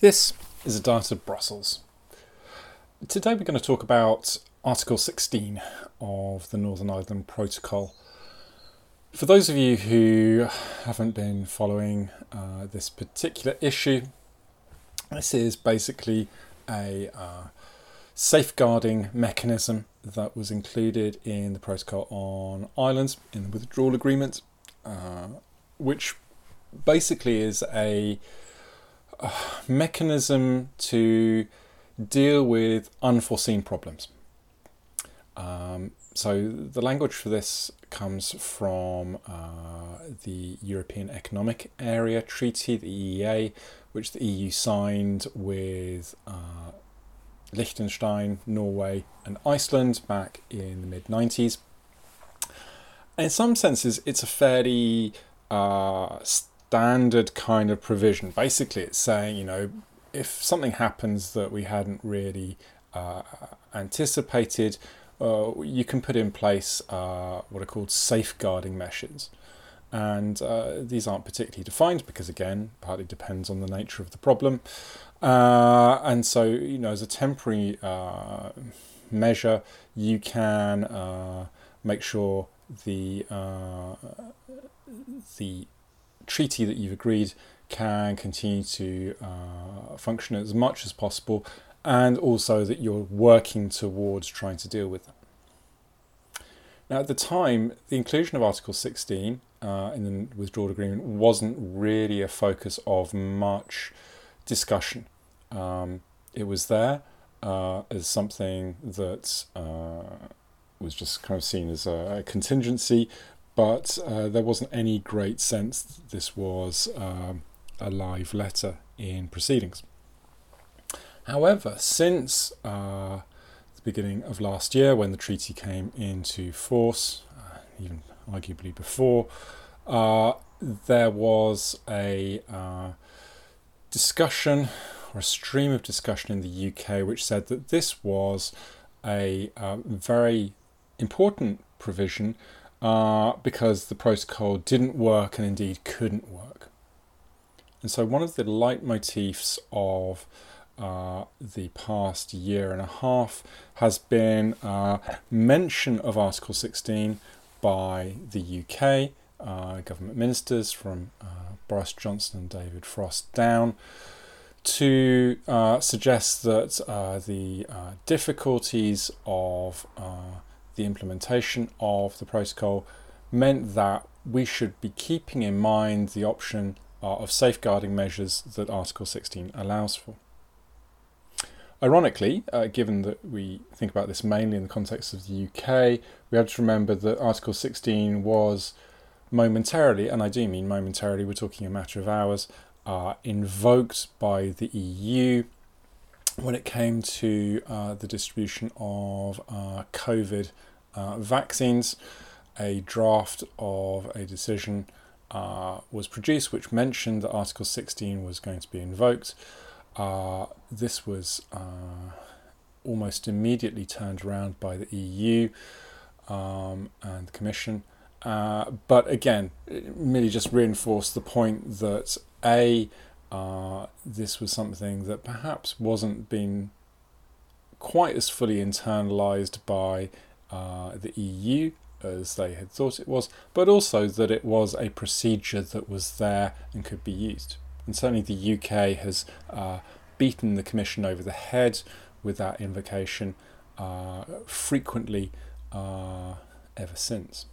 This is a Diet of Brussels. Today we're going to talk about Article 16 of the Northern Ireland Protocol. For those of you who haven't been following uh, this particular issue, this is basically a uh, safeguarding mechanism that was included in the Protocol on Ireland in the withdrawal agreement, uh, which basically is a mechanism to deal with unforeseen problems. Um, so the language for this comes from uh, the European Economic Area Treaty, the EEA, which the EU signed with uh, Liechtenstein, Norway, and Iceland back in the mid 90s. In some senses, it's a fairly uh, standard kind of provision. Basically, it's saying, you know, if something happens that we hadn't really uh, anticipated, uh, you can put in place uh, what are called safeguarding measures. And uh, these aren't particularly defined because, again, partly depends on the nature of the problem. Uh, and so, you know, as a temporary uh, measure, you can make sure the the treaty that you've agreed can continue to uh, function as much as possible, and also that you're working towards trying to deal with them. Now, at the time, the inclusion of Article 16 uh, in the withdrawal agreement wasn't really a focus of much discussion. Um, it was there uh, as something that uh, was just kind of seen as a contingency, but uh, there wasn't any great sense that this was um, a live letter in proceedings. However, since uh, the beginning of last year, when the treaty came into force, uh, even arguably before, uh, there was a uh, discussion or a stream of discussion in the UK which said that this was a uh, very important provision uh, because the protocol didn't work and indeed couldn't work. And so, one of the leitmotifs of uh, the past year and a half has been uh, mention of Article 16 by the UK uh, government ministers from uh, Boris Johnson and David Frost down to uh, suggest that the difficulties of the implementation of the protocol meant that we should be keeping in mind the option uh, of safeguarding measures that Article 16 allows for. Ironically, uh, given that we think about this mainly in the context of the UK, we have to remember that Article 16 was momentarily, and I do mean momentarily, we're talking a matter of hours, uh, invoked by the EU when it came to uh, the distribution of uh, COVID uh, vaccines, a draft of a decision uh, was produced which mentioned that Article 16 was going to be invoked. Uh, this was uh, almost immediately turned around by the EU um, and the Commission. Uh, but again, it merely just reinforced the point that A, uh, this was something that perhaps wasn't being quite as fully internalized by uh, the EU as they had thought it was, but also that it was a procedure that was there and could be used. And certainly the UK has uh, beaten the Commission over the head with that invocation uh, frequently uh, ever since.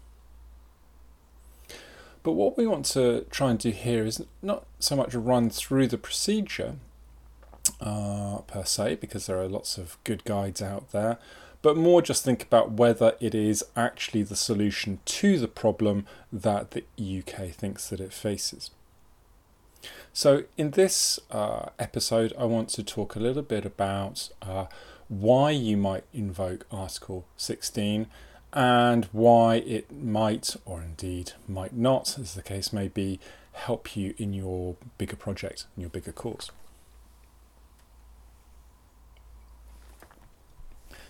But what we want to try and do here is not so much run through the procedure uh, per se, because there are lots of good guides out there, but more just think about whether it is actually the solution to the problem that the UK thinks that it faces. So, in this uh, episode, I want to talk a little bit about uh, why you might invoke Article 16 and why it might, or indeed might not, as the case may be, help you in your bigger project, in your bigger cause.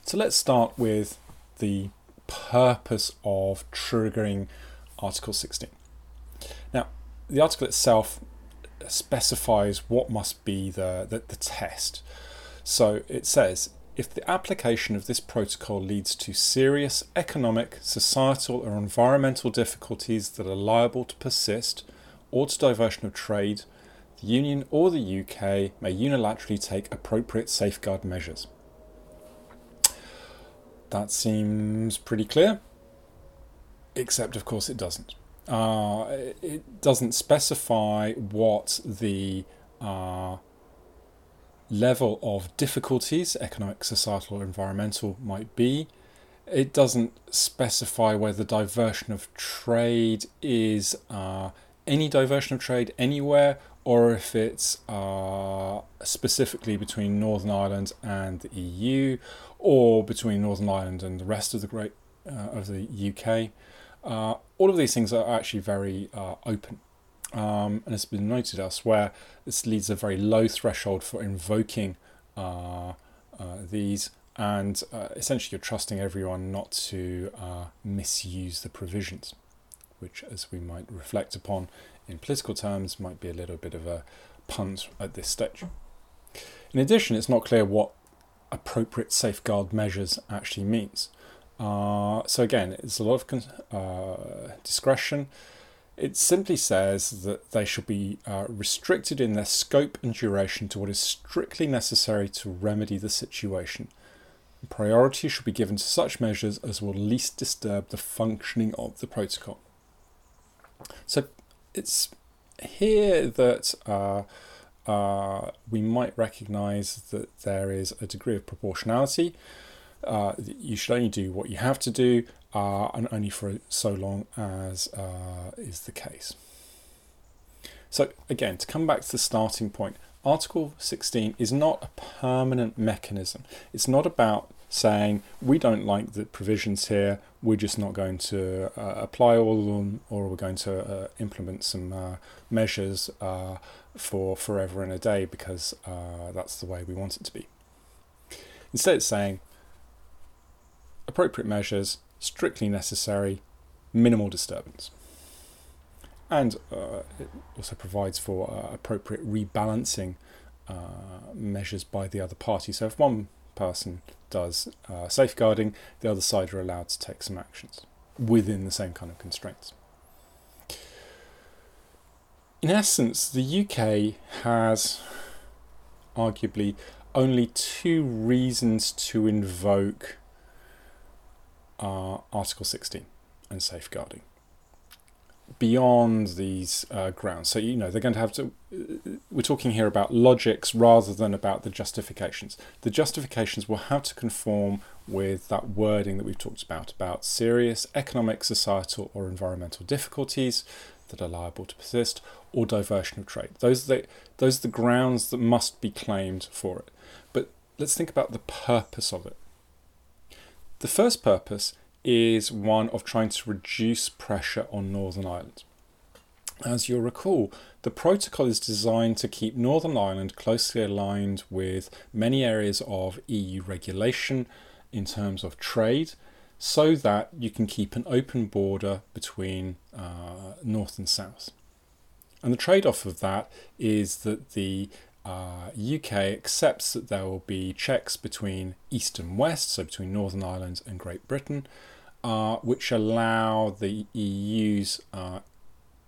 So let's start with the purpose of triggering Article 16. Now, the article itself specifies what must be the, the, the test. So it says if the application of this protocol leads to serious economic, societal, or environmental difficulties that are liable to persist or to diversion of trade, the Union or the UK may unilaterally take appropriate safeguard measures. That seems pretty clear, except of course it doesn't. Uh, it doesn't specify what the uh, level of difficulties, economic, societal, or environmental, might be. It doesn't specify whether diversion of trade is uh, any diversion of trade anywhere or if it's uh, specifically between Northern Ireland and the EU or between Northern Ireland and the rest of the great uh, of the UK. Uh, all of these things are actually very uh, open. Um, and it's been noted elsewhere, this leads a very low threshold for invoking uh, uh, these, and essentially you're trusting everyone not to misuse the provisions, which, as we might reflect upon in political terms, might be a little bit of a punt at this stage. In addition, it's not clear what appropriate safeguard measures actually means. Uh, so again, it's a lot of uh, discretion. It simply says that they should be uh, restricted in their scope and duration to what is strictly necessary to remedy the situation. Priority should be given to such measures as will least disturb the functioning of the protocol. So it's here that uh, uh, we might recognize that there is a degree of proportionality. Uh, you should only do what you have to do, uh, and only for so long as uh, is the case. So, again, to come back to the starting point, Article 16 is not a permanent mechanism. It's not about saying we don't like the provisions here, we're just not going to uh, apply all of them, or we're going to uh, implement some uh, measures uh, for forever and a day because uh, that's the way we want it to be. Instead, it's saying appropriate measures, strictly necessary, minimal disturbance. And uh, it also provides for appropriate rebalancing measures by the other party. So if one person does uh, safeguarding, the other side are allowed to take some actions within the same kind of constraints. In essence, the UK has arguably only two reasons to invoke uh, Article 16 and safeguarding beyond these uh, grounds. So, you know, they're going to have to. Uh, we're talking here about logics rather than about the justifications. The justifications will have to conform with that wording that we've talked about about serious economic, societal, or environmental difficulties that are liable to persist or diversion of trade. Those are the, those are the grounds that must be claimed for it. But let's think about the purpose of it. The first purpose is one of trying to reduce pressure on Northern Ireland. As you'll recall, the protocol is designed to keep Northern Ireland closely aligned with many areas of EU regulation in terms of trade so that you can keep an open border between uh, North and South. And the trade off of that is that the uh, UK accepts that there will be checks between East and West, so between Northern Ireland and Great Britain, uh, which allow the EU's uh,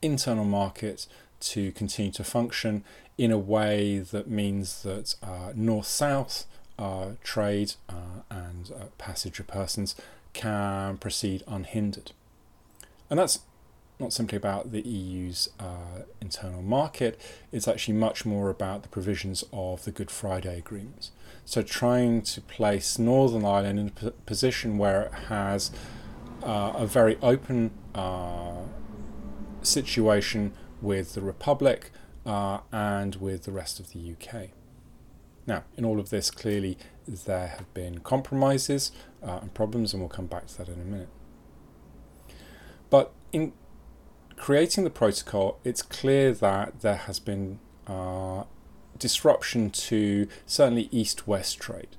internal market to continue to function in a way that means that uh, north south uh, trade uh, and passage of persons can proceed unhindered. And that's not simply about the EU's uh, internal market, it's actually much more about the provisions of the Good Friday Agreement. So, trying to place Northern Ireland in a p- position where it has uh, a very open uh, situation with the Republic uh, and with the rest of the UK. Now, in all of this, clearly there have been compromises uh, and problems, and we'll come back to that in a minute. But in creating the protocol, it's clear that there has been uh, disruption to certainly east west trade.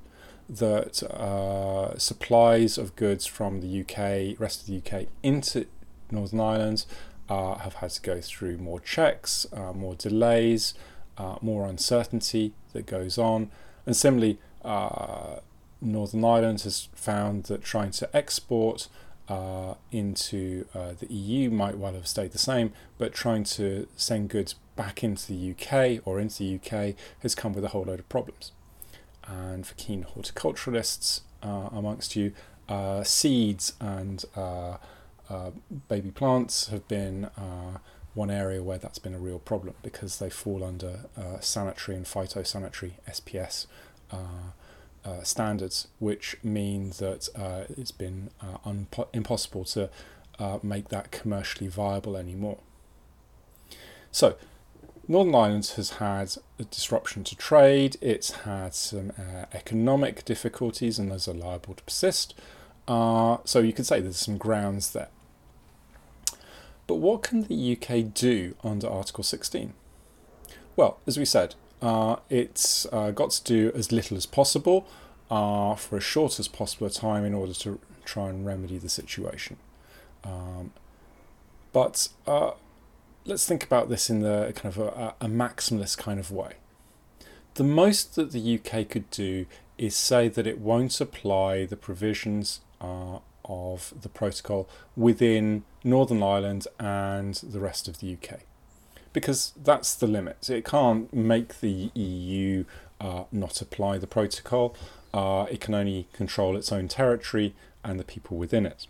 That uh, supplies of goods from the UK, rest of the UK, into Northern Ireland uh, have had to go through more checks, uh, more delays, uh, more uncertainty that goes on. And similarly, uh, Northern Ireland has found that trying to export uh, into uh, the EU might well have stayed the same, but trying to send goods back into the UK or into the UK has come with a whole load of problems. And for keen horticulturalists amongst you, seeds and uh, baby plants have been uh, one area where that's been a real problem because they fall under uh, sanitary and phytosanitary SPS uh, uh, standards, which mean that it's been unpo- impossible to make that commercially viable anymore. So, Northern Ireland has had a disruption to trade, it's had some uh, economic difficulties, and those are liable to persist. Uh, so you could say there's some grounds there. But what can the UK do under Article 16? Well, as we said, uh, it's uh, got to do as little as possible uh, for as short as possible time in order to try and remedy the situation. Um, but uh, let's think about this in the kind of a, a maximalist kind of way. The most that the UK could do is say that it won't apply the provisions uh, of the protocol within Northern Ireland and the rest of the UK. Because that's the limit. It can't make the EU uh, not apply the protocol, uh, it can only control its own territory and the people within it.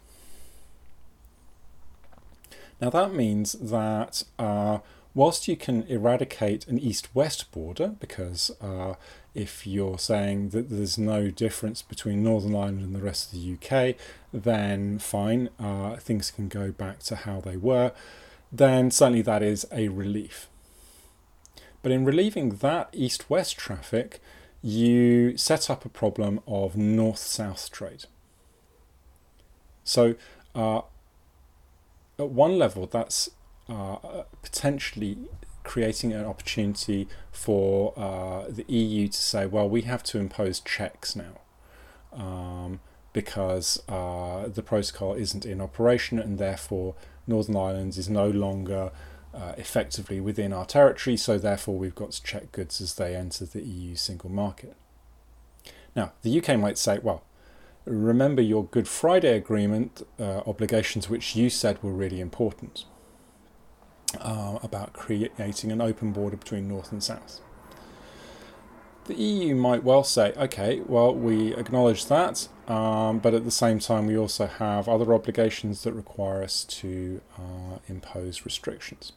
Now, that means that uh, whilst you can eradicate an east west border, because uh, if you're saying that there's no difference between Northern Ireland and the rest of the UK, then fine, uh, things can go back to how they were, then certainly that is a relief. But in relieving that east west traffic, you set up a problem of north south trade. So, uh, at one level, that's uh, potentially creating an opportunity for uh, the EU to say, well, we have to impose checks now um, because uh, the protocol isn't in operation and therefore Northern Ireland is no longer uh, effectively within our territory, so therefore we've got to check goods as they enter the EU single market. Now, the UK might say, well, remember your Good Friday Agreement uh, obligations, which you said were really important uh, about creating an open border between North and South. The EU might well say, okay, well, we acknowledge that, um, but at the same time, we also have other obligations that require us to uh, impose restrictions.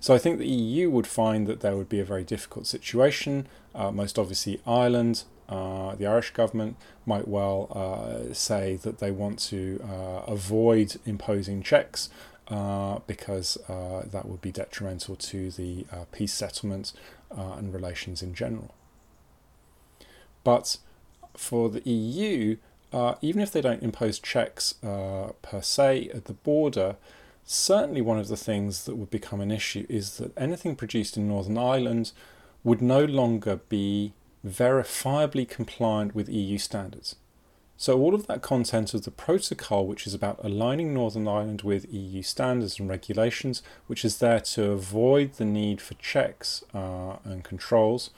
So I think the EU would find that there would be a very difficult situation. Uh, most obviously, Ireland, uh, the Irish government might well uh, say that they want to uh, avoid imposing checks uh, because that would be detrimental to the peace settlement and relations in general. But for the EU, uh, even if they don't impose checks per se at the border, certainly one of the things that would become an issue is that anything produced in Northern Ireland would no longer be verifiably compliant with EU standards. So, all of that content of the protocol, which is about aligning Northern Ireland with EU standards and regulations, which is there to avoid the need for checks uh, and controls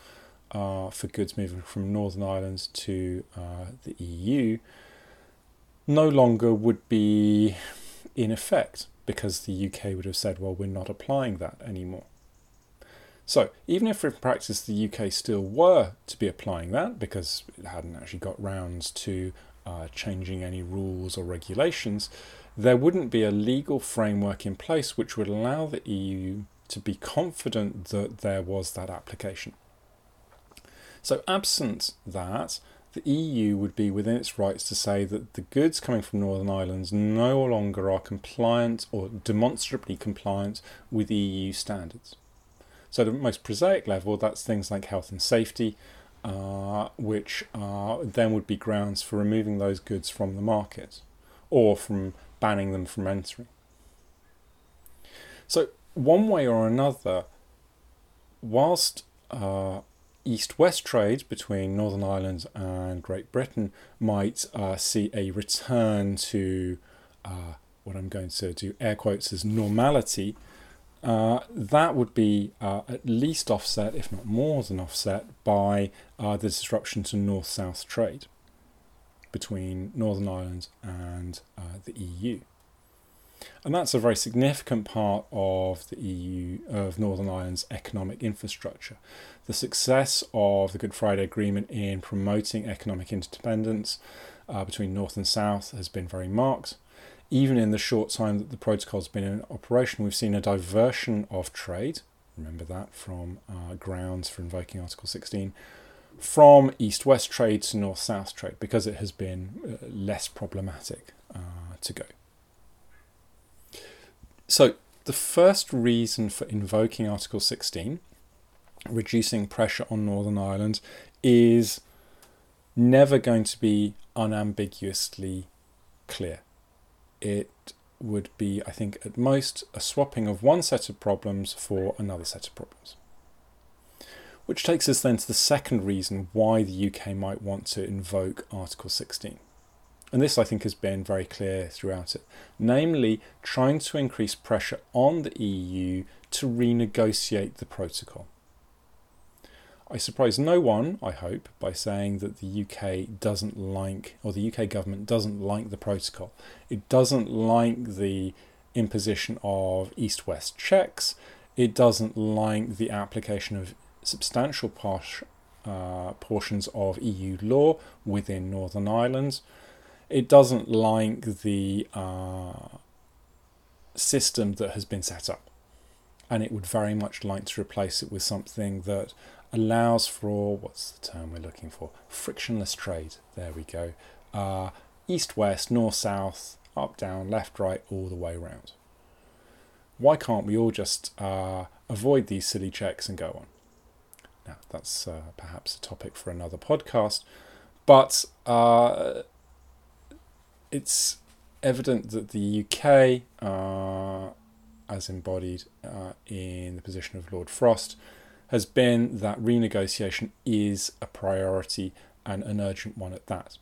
uh, for goods moving from Northern Ireland to uh, the EU, no longer would be in effect because the UK would have said, well, we're not applying that anymore. So, even if in practice the UK still were to be applying that because it hadn't actually got rounds to uh, changing any rules or regulations, there wouldn't be a legal framework in place which would allow the EU to be confident that there was that application. So, absent that, the EU would be within its rights to say that the goods coming from Northern Ireland no longer are compliant or demonstrably compliant with EU standards. So, at the most prosaic level, that's things like health and safety, uh, which uh, then would be grounds for removing those goods from the market or from banning them from entering. So, one way or another, whilst uh, east west trade between Northern Ireland and Great Britain might uh, see a return to uh, what I'm going to do air quotes as normality, uh, that would be uh, at least offset, if not more than offset, by uh, the disruption to north south trade between Northern Ireland and uh, the EU. And that's a very significant part of the EU, of Northern Ireland's economic infrastructure. The success of the Good Friday Agreement in promoting economic interdependence uh, between North and South has been very marked. Even in the short time that the protocol has been in operation, we've seen a diversion of trade. Remember that from uh, grounds for invoking Article 16 from east west trade to north south trade because it has been uh, less problematic uh, to go. So, the first reason for invoking Article 16, reducing pressure on Northern Ireland, is never going to be unambiguously clear. It would be, I think, at most a swapping of one set of problems for another set of problems. Which takes us then to the second reason why the UK might want to invoke Article 16 and this I think has been very clear throughout it, namely trying to increase pressure on the EU to renegotiate the protocol. I surprise no one, I hope, by saying that the UK doesn't like, or the UK government doesn't like the protocol. It doesn't like the imposition of east west checks. It doesn't like the application of substantial uh, portions of EU law within Northern Ireland it doesn't like the uh, system that has been set up. And it would very much like to replace it with something that allows for what's the term we're looking for? Frictionless trade. There we go. Uh, east west, north south, up down, left right, all the way around. Why can't we all just uh, avoid these silly checks and go on? Now, that's uh, perhaps a topic for another podcast, but uh, it's evident that the UK, as embodied uh, in the position of Lord Frost, has been that renegotiation is a priority and an urgent one at that.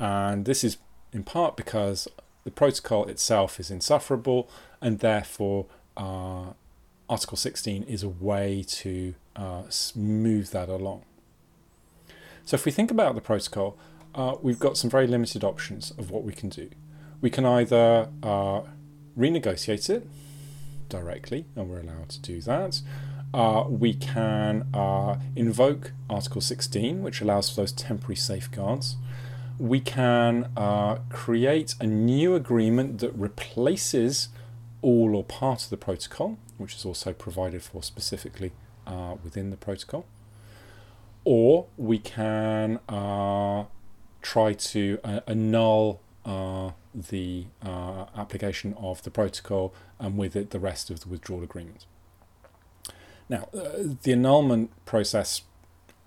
And this is in part because the protocol itself is insufferable, and therefore uh, Article 16 is a way to uh, move that along. So, if we think about the protocol, uh, we've got some very limited options of what we can do. We can either uh, renegotiate it directly, and we're allowed to do that. Uh, we can uh, invoke Article 16, which allows for those temporary safeguards. We can uh, create a new agreement that replaces all or part of the protocol, which is also provided for specifically uh, within the protocol. Or we can try to uh, annul uh, the uh, application of the protocol and with it the rest of the withdrawal agreement. Now, uh, the annulment process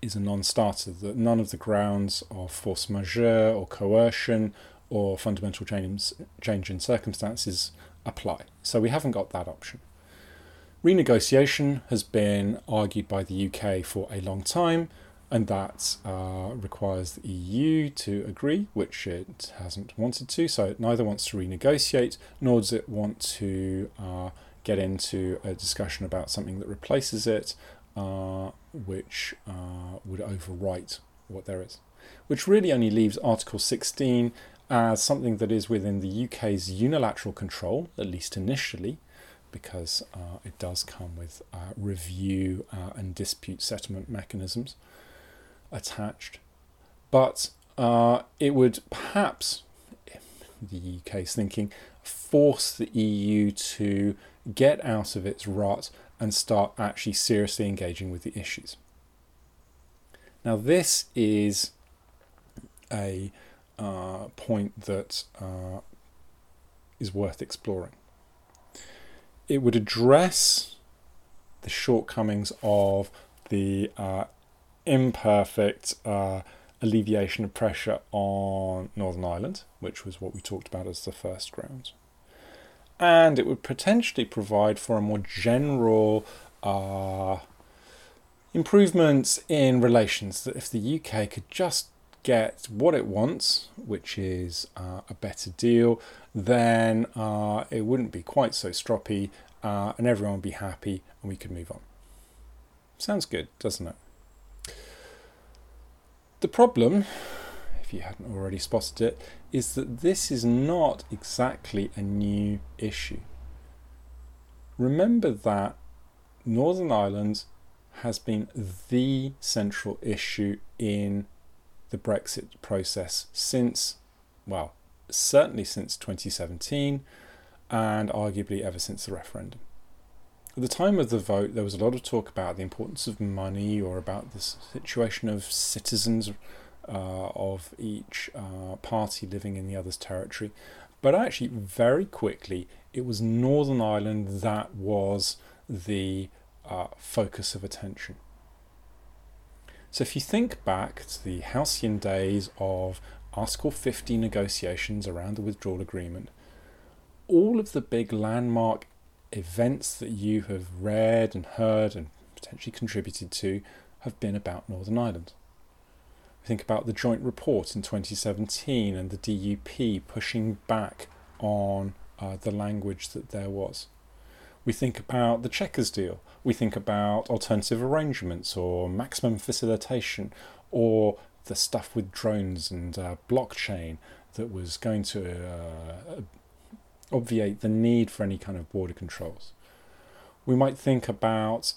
is a non starter, that none of the grounds of force majeure or coercion or fundamental change, change in circumstances apply. So we haven't got that option. Renegotiation has been argued by the UK for a long time and that uh, requires the EU to agree, which it hasn't wanted to. So it neither wants to renegotiate nor does it want to uh, get into a discussion about something that replaces it, uh, which uh, would overwrite what there is. Which really only leaves Article 16 as something that is within the UK's unilateral control, at least initially, because uh, it does come with uh, review and dispute settlement mechanisms attached. But uh, it would perhaps, the UK is thinking, force the EU to get out of its rut and start actually seriously engaging with the issues. Now, this is a uh, point that uh, is worth exploring. It would address the shortcomings of the uh, imperfect uh, alleviation of pressure on Northern Ireland, which was what we talked about as the first ground. And it would potentially provide for a more general uh, improvements in relations that if the UK could just get what it wants, which is uh, a better deal, then uh, it wouldn't be quite so stroppy uh, and everyone would be happy and we could move on. Sounds good, doesn't it? The problem, if you hadn't already spotted it, is that this is not exactly a new issue. Remember that Northern Ireland has been the central issue in the Brexit process since, well, certainly since 2017 and arguably ever since the referendum. At the time of the vote, there was a lot of talk about the importance of money or about the situation of citizens uh, of each uh, party living in the other's territory. But actually, very quickly, it was Northern Ireland that was the uh, focus of attention. So, if you think back to the halcyon days of Article 50 negotiations around the withdrawal agreement, all of the big landmark events that you have read and heard and potentially contributed to have been about Northern Ireland. We think about the joint report in 2017 and the DUP pushing back on uh, the language that there was. We think about the Chequers deal. We think about alternative arrangements or maximum facilitation or the stuff with drones and uh, blockchain that was going to uh, obviate the need for any kind of border controls. We might think about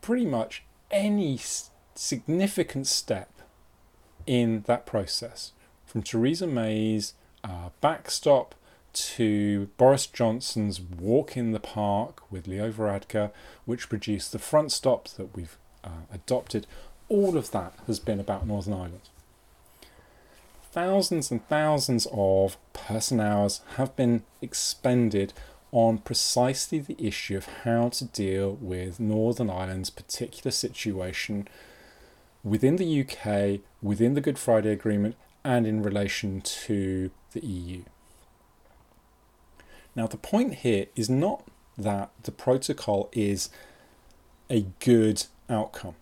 pretty much any significant step in that process, from Theresa May's uh, backstop to Boris Johnson's walk in the park with Leo Varadkar, which produced the front stop that we've uh, adopted. All of that has been about Northern Ireland thousands and thousands of person hours have been expended on precisely the issue of how to deal with Northern Ireland's particular situation within the UK, within the Good Friday Agreement, and in relation to the EU. Now, the point here is not that the protocol is a good outcome.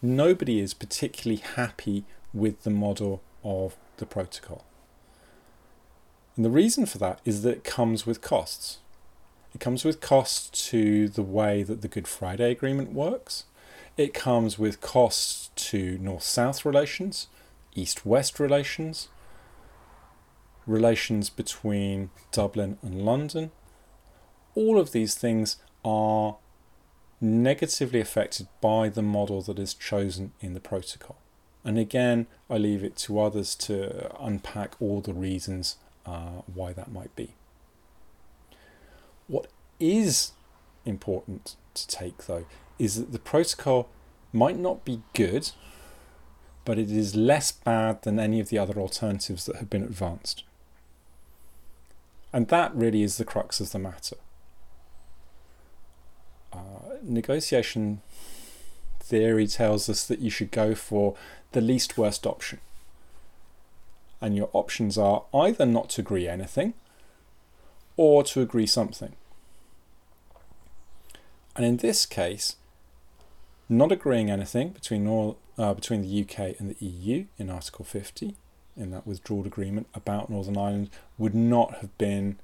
Nobody is particularly happy with the model of the protocol. And the reason for that is that it comes with costs. It comes with costs to the way that the Good Friday Agreement works. It comes with costs to North South relations, East West relations, relations between Dublin and London. All of these things are negatively affected by the model that is chosen in the protocol. And again, I leave it to others to unpack all the reasons uh, why that might be. What is important to take, though, is that the protocol might not be good, but it is less bad than any of the other alternatives that have been advanced. And that really is the crux of the matter. Uh, negotiation theory tells us that you should go for the least worst option. And your options are either not to agree anything or to agree something. And in this case, not agreeing anything between, all, uh, between the UK and the EU in Article 50, in that withdrawal agreement about Northern Ireland, would not have been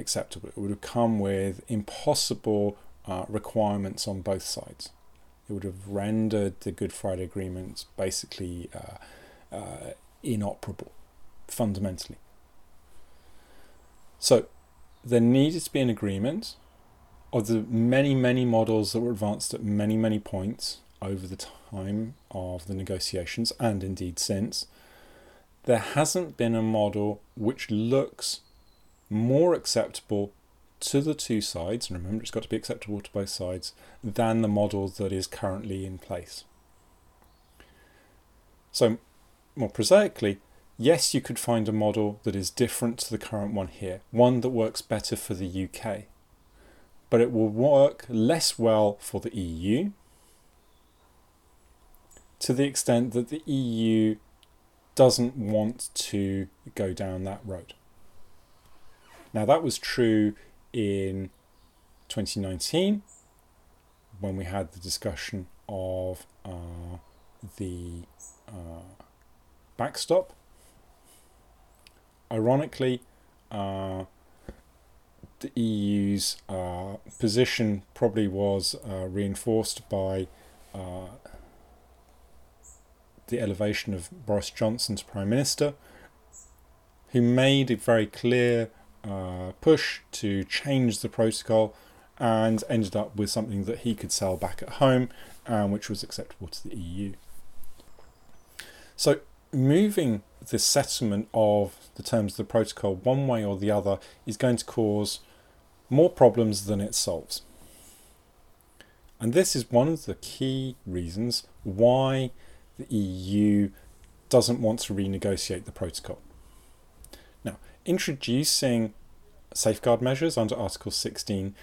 acceptable. It would have come with impossible uh, requirements on both sides it would have rendered the Good Friday Agreement basically uh, uh, inoperable, fundamentally. So there needed to be an agreement of the many, many models that were advanced at many, many points over the time of the negotiations and indeed since. There hasn't been a model which looks more acceptable to the two sides, and remember it's got to be acceptable to both sides, than the model that is currently in place. So, more prosaically, yes, you could find a model that is different to the current one here, one that works better for the UK, but it will work less well for the EU to the extent that the EU doesn't want to go down that road. Now, that was true in 2019 when we had the discussion of uh, the uh, backstop. Ironically, uh, the EU's uh, position probably was uh, reinforced by uh, the elevation of Boris Johnson to Prime Minister, who made it very clear uh, push to change the protocol and ended up with something that he could sell back at home and which was acceptable to the EU. So, moving the settlement of the terms of the protocol one way or the other is going to cause more problems than it solves. And this is one of the key reasons why the EU doesn't want to renegotiate the protocol. Now, introducing safeguard measures under Article 16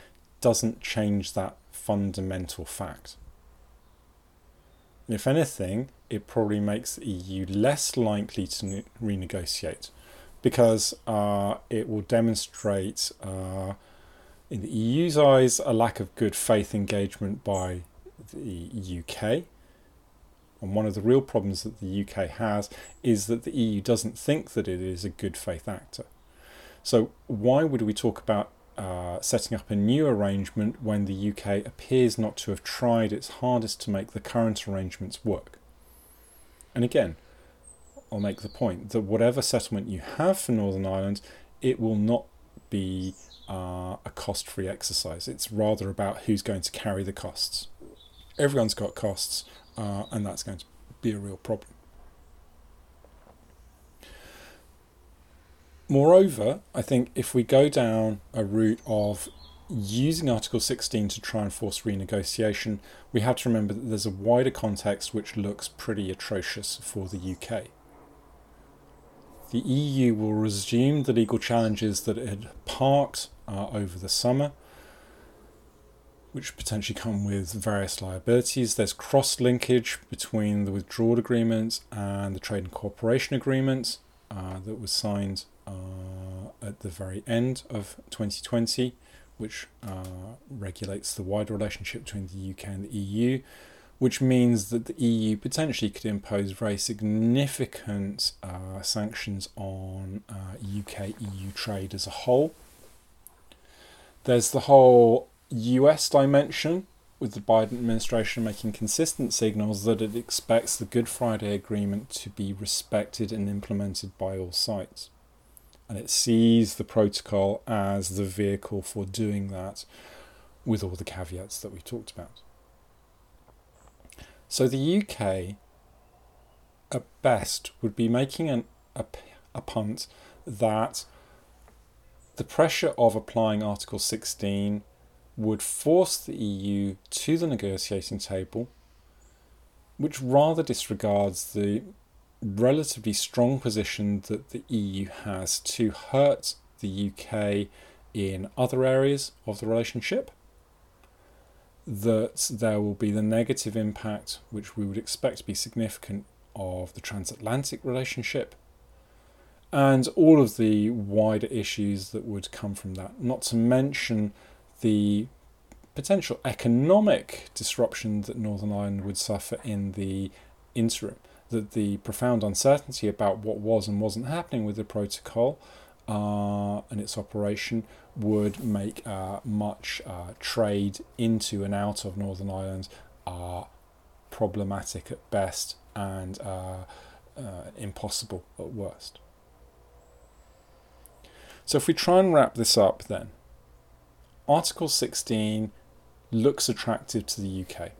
doesn't change that fundamental fact. if anything, it probably makes the EU less likely to renegotiate because uh, it will demonstrate, uh, in the EU's eyes, a lack of good faith engagement by the UK. And one of the real problems that the UK has is that the EU doesn't think that it is a good faith actor. So, why would we talk about uh, setting up a new arrangement when the UK appears not to have tried its hardest to make the current arrangements work? And again, I'll make the point that whatever settlement you have for Northern Ireland, it will not be uh, a cost free exercise. It's rather about who's going to carry the costs. Everyone's got costs, uh, and that's going to be a real problem. Moreover, I think if we go down a route of using Article 16 to try and force renegotiation, we have to remember that there's a wider context which looks pretty atrocious for the UK. The EU will resume the legal challenges that it had parked uh, over the summer, which potentially come with various liabilities. There's cross linkage between the withdrawal agreement and the trade and cooperation agreement uh, that was signed uh, at the very end of 2020, which uh, regulates the wider relationship between the UK and the EU, which means that the EU potentially could impose very significant uh, sanctions on UK EU trade as a whole. There's the whole US dimension, with the Biden administration making consistent signals that it expects the Good Friday Agreement to be respected and implemented by all sides and it sees the protocol as the vehicle for doing that with all the caveats that we talked about. So the UK, at best, would be making an, a, a punt that the pressure of applying Article 16 would force the EU to the negotiating table, which rather disregards the relatively strong position that the EU has to hurt the UK in other areas of the relationship. That there will be the negative impact, which we would expect to be significant, of the transatlantic relationship, and all of the wider issues that would come from that, not to mention the potential economic disruption that Northern Ireland would suffer in the interim that the profound uncertainty about what was and wasn't happening with the protocol uh, and its operation would make uh, much uh, trade into and out of Northern Ireland uh, problematic at best and uh, uh, impossible at worst. So, if we try and wrap this up, then Article 16 looks attractive to the UK.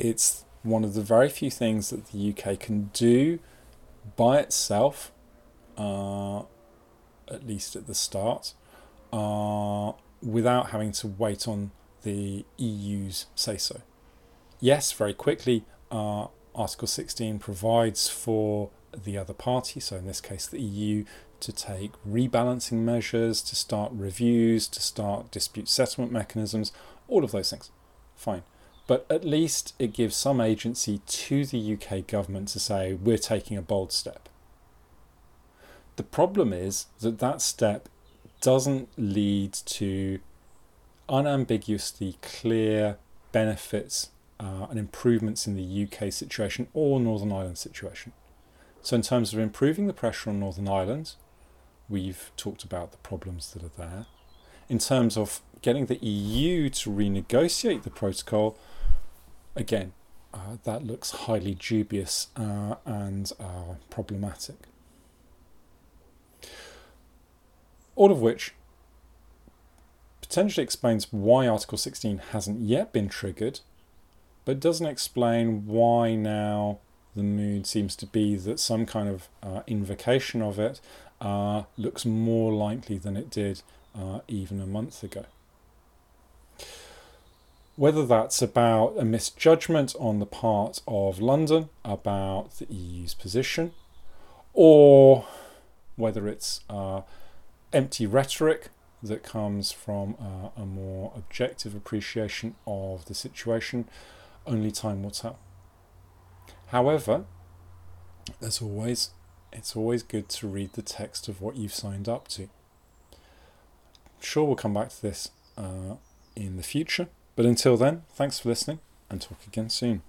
It's one of the very few things that the UK can do by itself, uh, at least at the start, uh, without having to wait on the EU's say so. Yes, very quickly, uh, Article 16 provides for the other party, so in this case the EU, to take rebalancing measures, to start reviews, to start dispute settlement mechanisms, all of those things. Fine but at least it gives some agency to the UK government to say, we're taking a bold step. The problem is that that step doesn't lead to unambiguously clear benefits uh, and improvements in the UK situation or Northern Ireland situation. So, in terms of improving the pressure on Northern Ireland, we've talked about the problems that are there. In terms of getting the EU to renegotiate the protocol, again, uh, that looks highly dubious uh, and uh, problematic. All of which potentially explains why Article 16 hasn't yet been triggered, but doesn't explain why now the mood seems to be that some kind of uh, invocation of it uh, looks more likely than it did uh, even a month ago. Whether that's about a misjudgment on the part of London about the EU's position, or whether it's uh, empty rhetoric that comes from uh, a more objective appreciation of the situation, only time will tell. However, as always, it's always good to read the text of what you've signed up to. Sure, we'll come back to this uh, in the future. But until then, thanks for listening and talk again soon.